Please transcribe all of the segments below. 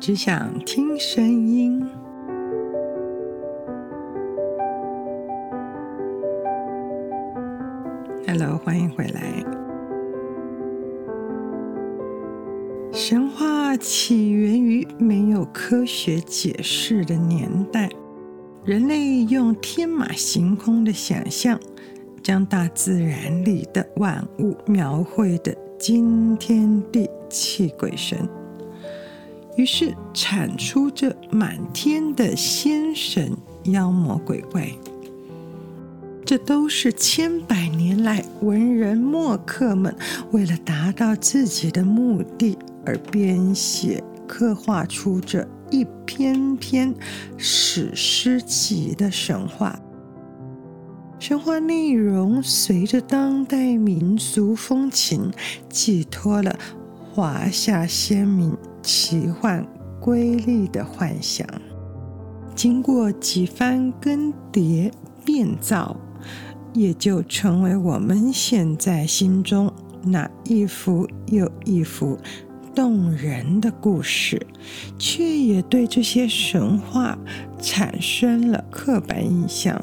只想听声音。Hello，欢迎回来。神话起源于没有科学解释的年代，人类用天马行空的想象，将大自然里的万物描绘的惊天地泣鬼神，于是产出这满天的仙神妖魔鬼怪。这都是千百年来文人墨客们为了达到自己的目的而编写、刻画出这一篇篇史诗级的神话。神话内容随着当代民俗风情，寄托了华夏先民奇幻瑰丽的幻想。经过几番更迭变造，也就成为我们现在心中那一幅又一幅动人的故事，却也对这些神话产生了刻板印象。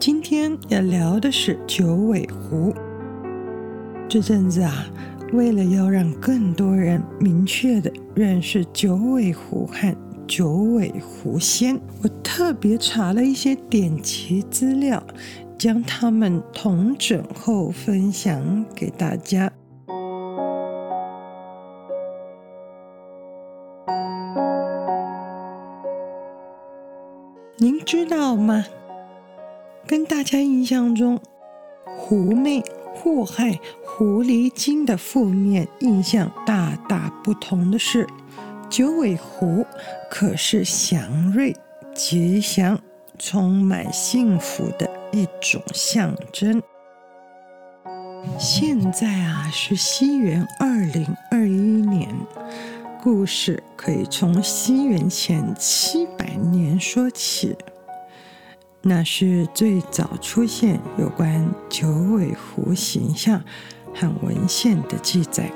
今天要聊的是九尾狐。这阵子啊，为了要让更多人明确地认识九尾狐和九尾狐仙，我特别查了一些典籍资料，将它们统整后分享给大家。您知道吗？跟大家印象中狐媚祸害狐狸精的负面印象大大不同的是，九尾狐可是祥瑞、吉祥、充满幸福的一种象征。现在啊，是西元二零二一年，故事可以从西元前七百年说起。那是最早出现有关九尾狐形象和文献的记载，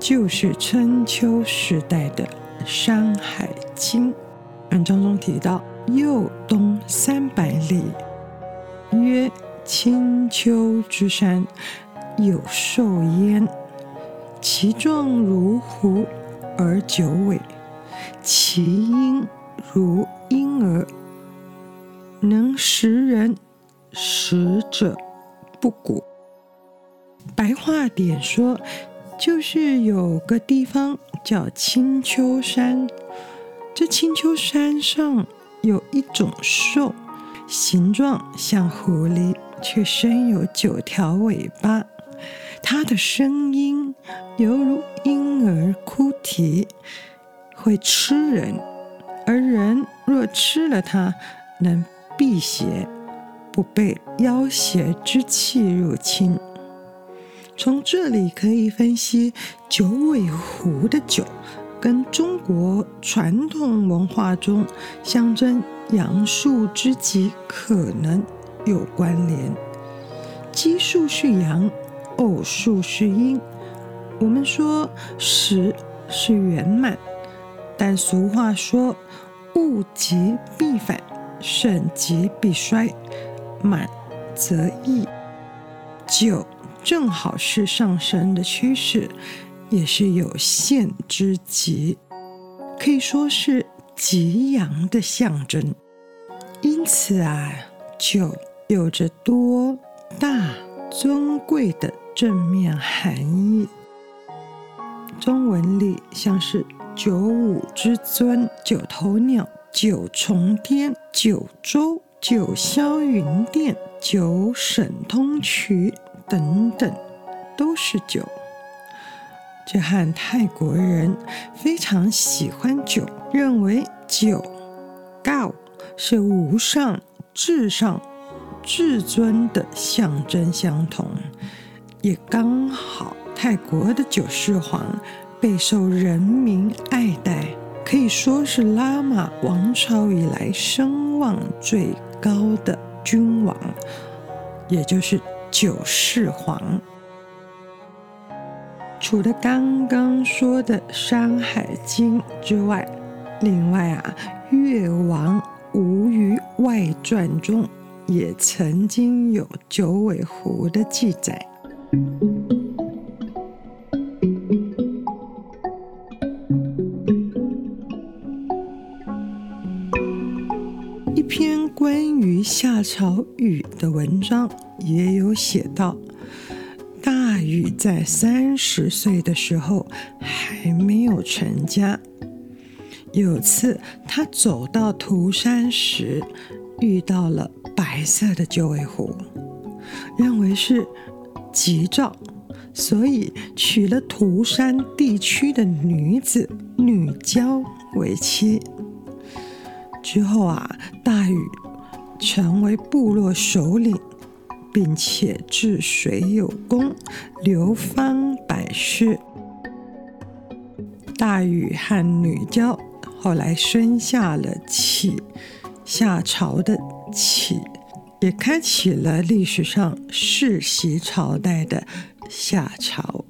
就是春秋时代的《山海经》。文章中提到，右东三百里，曰青丘之山，有兽焉，其状如狐，而九尾，其音如而，能食人，食者不古。白话点说，就是有个地方叫青丘山，这青丘山上有一种兽，形状像狐狸，却生有九条尾巴，它的声音犹如婴儿哭啼，会吃人。而人若吃了它，能辟邪，不被妖邪之气入侵。从这里可以分析，九尾狐的九跟中国传统文化中象征阳数之极可能有关联。奇数是阳，偶数是阴。我们说十是圆满。但俗话说：“物极必反，盛极必衰，满则溢。”九正好是上升的趋势，也是有限之极，可以说是极阳的象征。因此啊，九有着多大尊贵的正面含义。中文里像是。九五之尊、九头鸟、九重天、九州、九霄云殿、九省通衢等等，都是九。这和泰国人非常喜欢九，认为九告是无上、至上、至尊的象征相同，也刚好泰国的九世皇。备受人民爱戴，可以说是拉玛王朝以来声望最高的君王，也就是九世皇。除了刚刚说的《山海经》之外，另外啊，《越王吴虞外传》中也曾经有九尾狐的记载。关于夏朝禹的文章也有写到。大禹在三十岁的时候还没有成家。有次他走到涂山时，遇到了白色的九尾狐，认为是吉兆，所以娶了涂山地区的女子女娇为妻。之后啊，大禹成为部落首领。并且治水有功，流芳百世。大禹和女娇后来生下了启，夏朝的启，也开启了历史上世袭朝代的夏朝。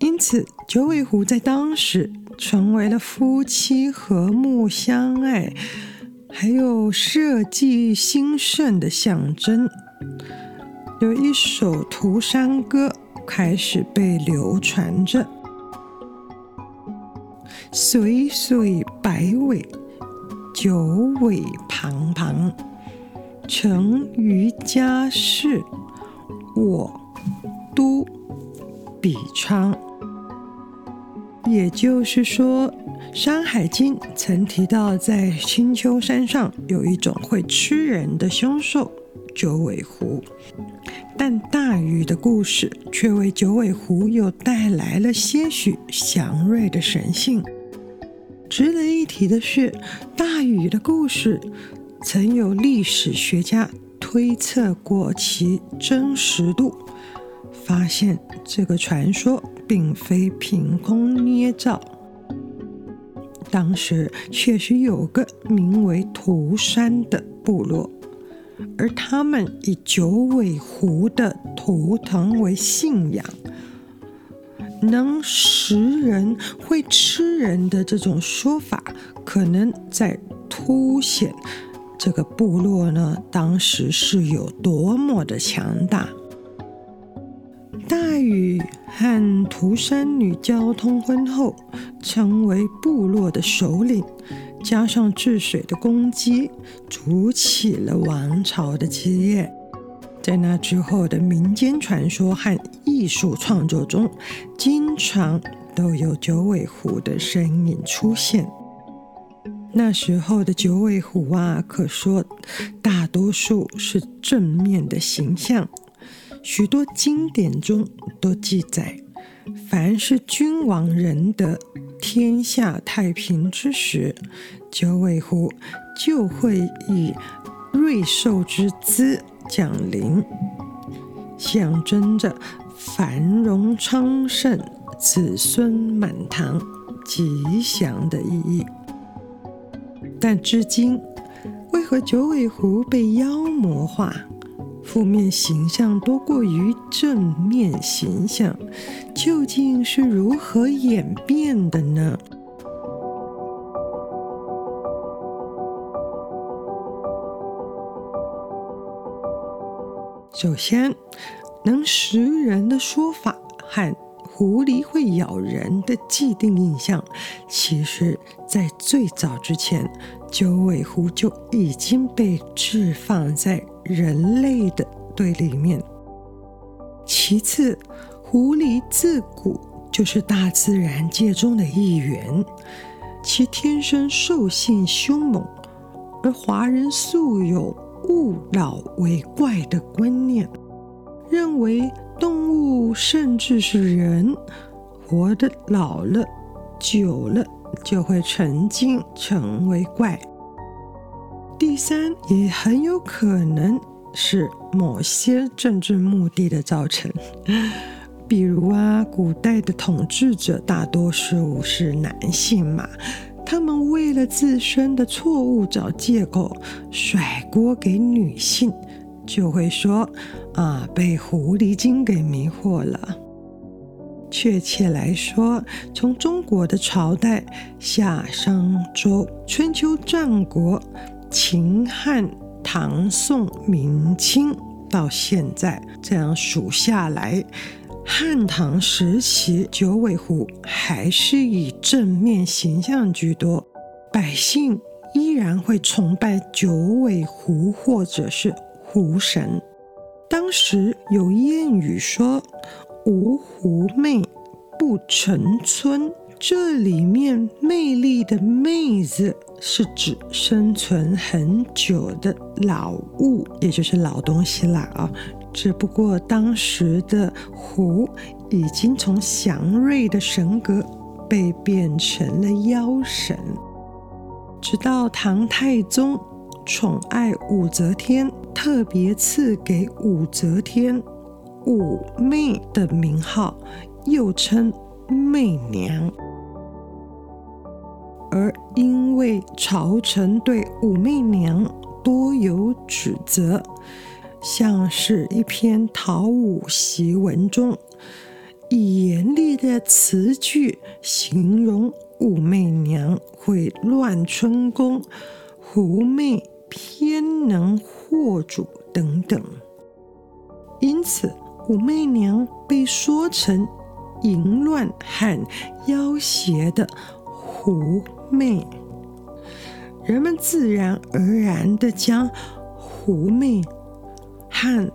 因此，九尾狐在当时成为了夫妻和睦相爱。还有社稷兴盛的象征，有一首涂山歌开始被流传着：“岁岁百尾，九尾庞庞，成于家室，我都比昌。”也就是说。《山海经》曾提到，在青丘山上有一种会吃人的凶兽——九尾狐，但大禹的故事却为九尾狐又带来了些许祥瑞的神性。值得一提的是，大禹的故事曾有历史学家推测过其真实度，发现这个传说并非凭空捏造。当时确实有个名为涂山的部落，而他们以九尾狐的图腾为信仰，能食人、会吃人的这种说法，可能在凸显这个部落呢，当时是有多么的强大。大禹和涂山女娇通婚后，成为部落的首领，加上治水的功绩，筑起了王朝的基业。在那之后的民间传说和艺术创作中，经常都有九尾狐的身影出现。那时候的九尾狐啊，可说大多数是正面的形象。许多经典中都记载，凡是君王仁德、天下太平之时，九尾狐就会以瑞兽之姿降临，象征着繁荣昌盛、子孙满堂、吉祥的意义。但至今，为何九尾狐被妖魔化？负面形象多过于正面形象，究竟是如何演变的呢？首先，能食人的说法和狐狸会咬人的既定印象，其实在最早之前，九尾狐就已经被置放在人类的对立面。其次，狐狸自古就是大自然界中的一员，其天生兽性凶猛，而华人素有勿老为怪的观念，认为动物甚至是人，活得老了、久了就会成精，成为怪。第三，也很有可能是某些政治目的的造成，比如啊，古代的统治者大多数是男性嘛，他们为了自身的错误找借口，甩锅给女性，就会说啊，被狐狸精给迷惑了。确切来说，从中国的朝代夏、商、周、春秋、战国、秦汉、唐宋、明清到现在这样数下来，汉唐时期九尾狐还是以正面形象居多，百姓依然会崇拜九尾狐或者是狐神。当时有谚语说。无狐媚，不成村。这里面“魅力”的“魅”字，是指生存很久的老物，也就是老东西啦啊。只不过当时的狐已经从祥瑞的神格被变成了妖神。直到唐太宗宠爱武则天，特别赐给武则天。武媚的名号，又称媚娘，而因为朝臣对武媚娘多有指责，像是一篇讨武檄文中，以严厉的词句形容武媚娘会乱春宫、狐媚偏能惑主等等，因此。武媚娘被说成淫乱和妖邪的狐媚，人们自然而然的将狐媚和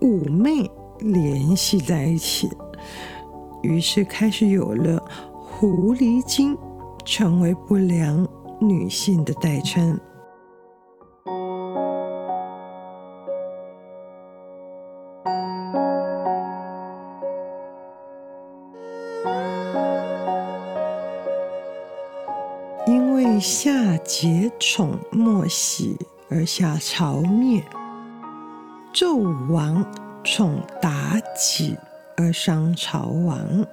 妩媚联系在一起，于是开始有了“狐狸精”成为不良女性的代称。桀宠莫喜而下朝灭，纣王宠妲己而商朝亡，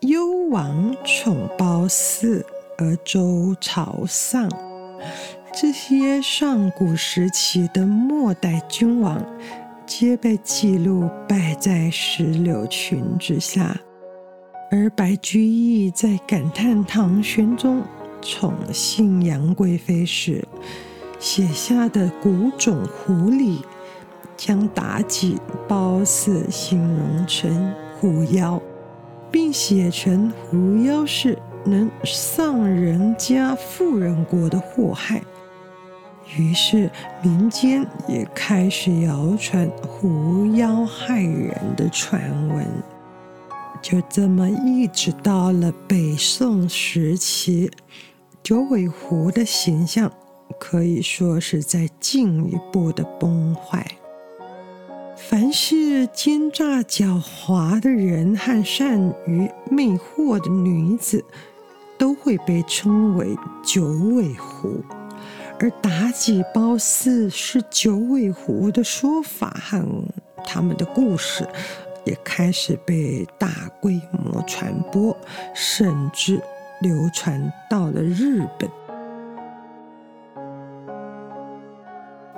幽王宠褒姒而周朝丧。这些上古时期的末代君王，皆被记录败在石榴裙之下。而白居易在感叹唐玄宗。宠幸杨贵妃时写下的古种狐狸，将妲己、褒姒形容成狐妖，并写成狐妖是能丧人家富人国的祸害。于是民间也开始谣传狐妖害人的传闻。就这么一直到了北宋时期。九尾狐的形象可以说是在进一步的崩坏。凡是奸诈狡猾的人和善于魅惑的女子，都会被称为九尾狐。而妲己、褒姒是九尾狐的说法和他们的故事，也开始被大规模传播，甚至。流传到了日本，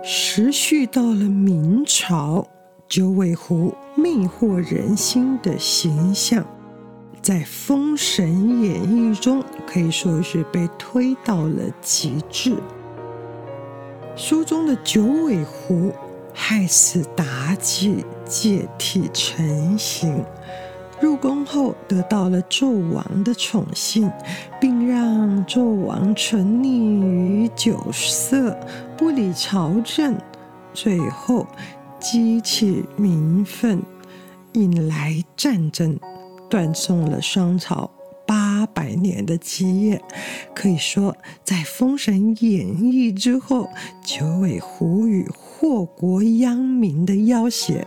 持续到了明朝，九尾狐魅惑人心的形象，在《封神演义》中可以说是被推到了极致。书中的九尾狐害死妲己，借替成行。入宫后得到了纣王的宠幸，并让纣王沉溺于酒色，不理朝政，最后激起民愤，引来战争，断送了商朝八百年的基业。可以说，在《封神演义》之后，九尾狐与祸国殃民的要挟。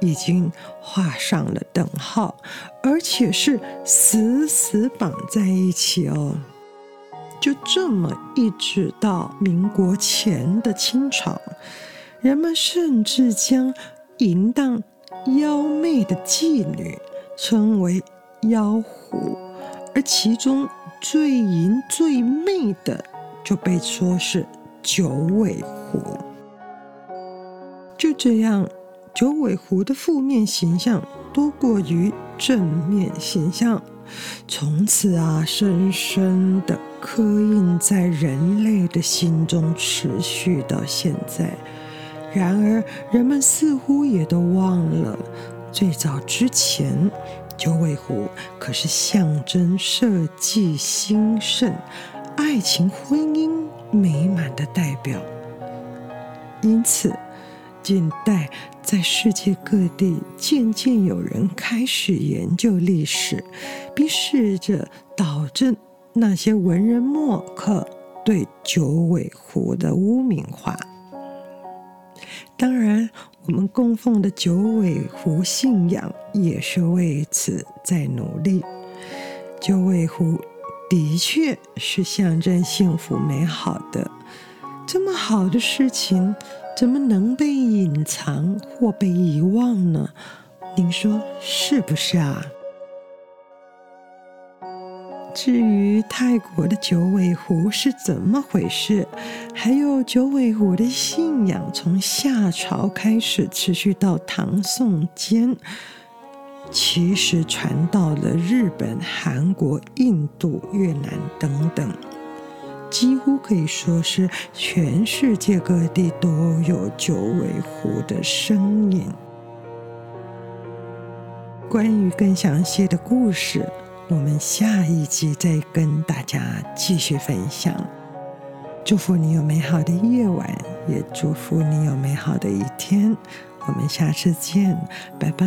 已经画上了等号，而且是死死绑在一起哦。就这么一直到民国前的清朝，人们甚至将淫荡妖媚的妓女称为妖狐，而其中最淫最媚的就被说是九尾狐。就这样。九尾狐的负面形象多过于正面形象，从此啊，深深的刻印在人类的心中，持续到现在。然而，人们似乎也都忘了，最早之前，九尾狐可是象征社稷兴盛、爱情婚姻美满的代表。因此，近代在世界各地渐渐有人开始研究历史，并试着导正那些文人墨客对九尾狐的污名化。当然，我们供奉的九尾狐信仰也是为此在努力。九尾狐的确是象征幸福美好的，这么好的事情，怎么能被隐藏或被遗忘呢？您说是不是啊？至于泰国的九尾狐是怎么回事？还有九尾狐的信仰从夏朝开始，持续到唐宋间，其实传到了日本、韩国、印度、越南等等，几乎可以说是全世界各地都有九尾狐的身影。关于更详细的故事。我们下一集再跟大家继续分享。祝福你有美好的夜晚，也祝福你有美好的一天。我们下次见，拜拜。